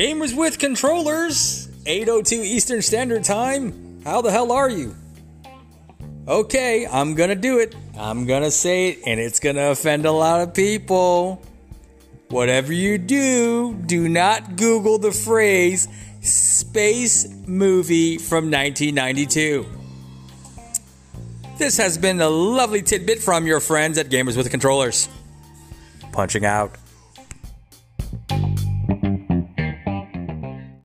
Gamers with controllers, 802 Eastern Standard Time. How the hell are you? Okay, I'm gonna do it. I'm gonna say it, and it's gonna offend a lot of people. Whatever you do, do not Google the phrase space movie from 1992. This has been a lovely tidbit from your friends at Gamers with Controllers. Punching out.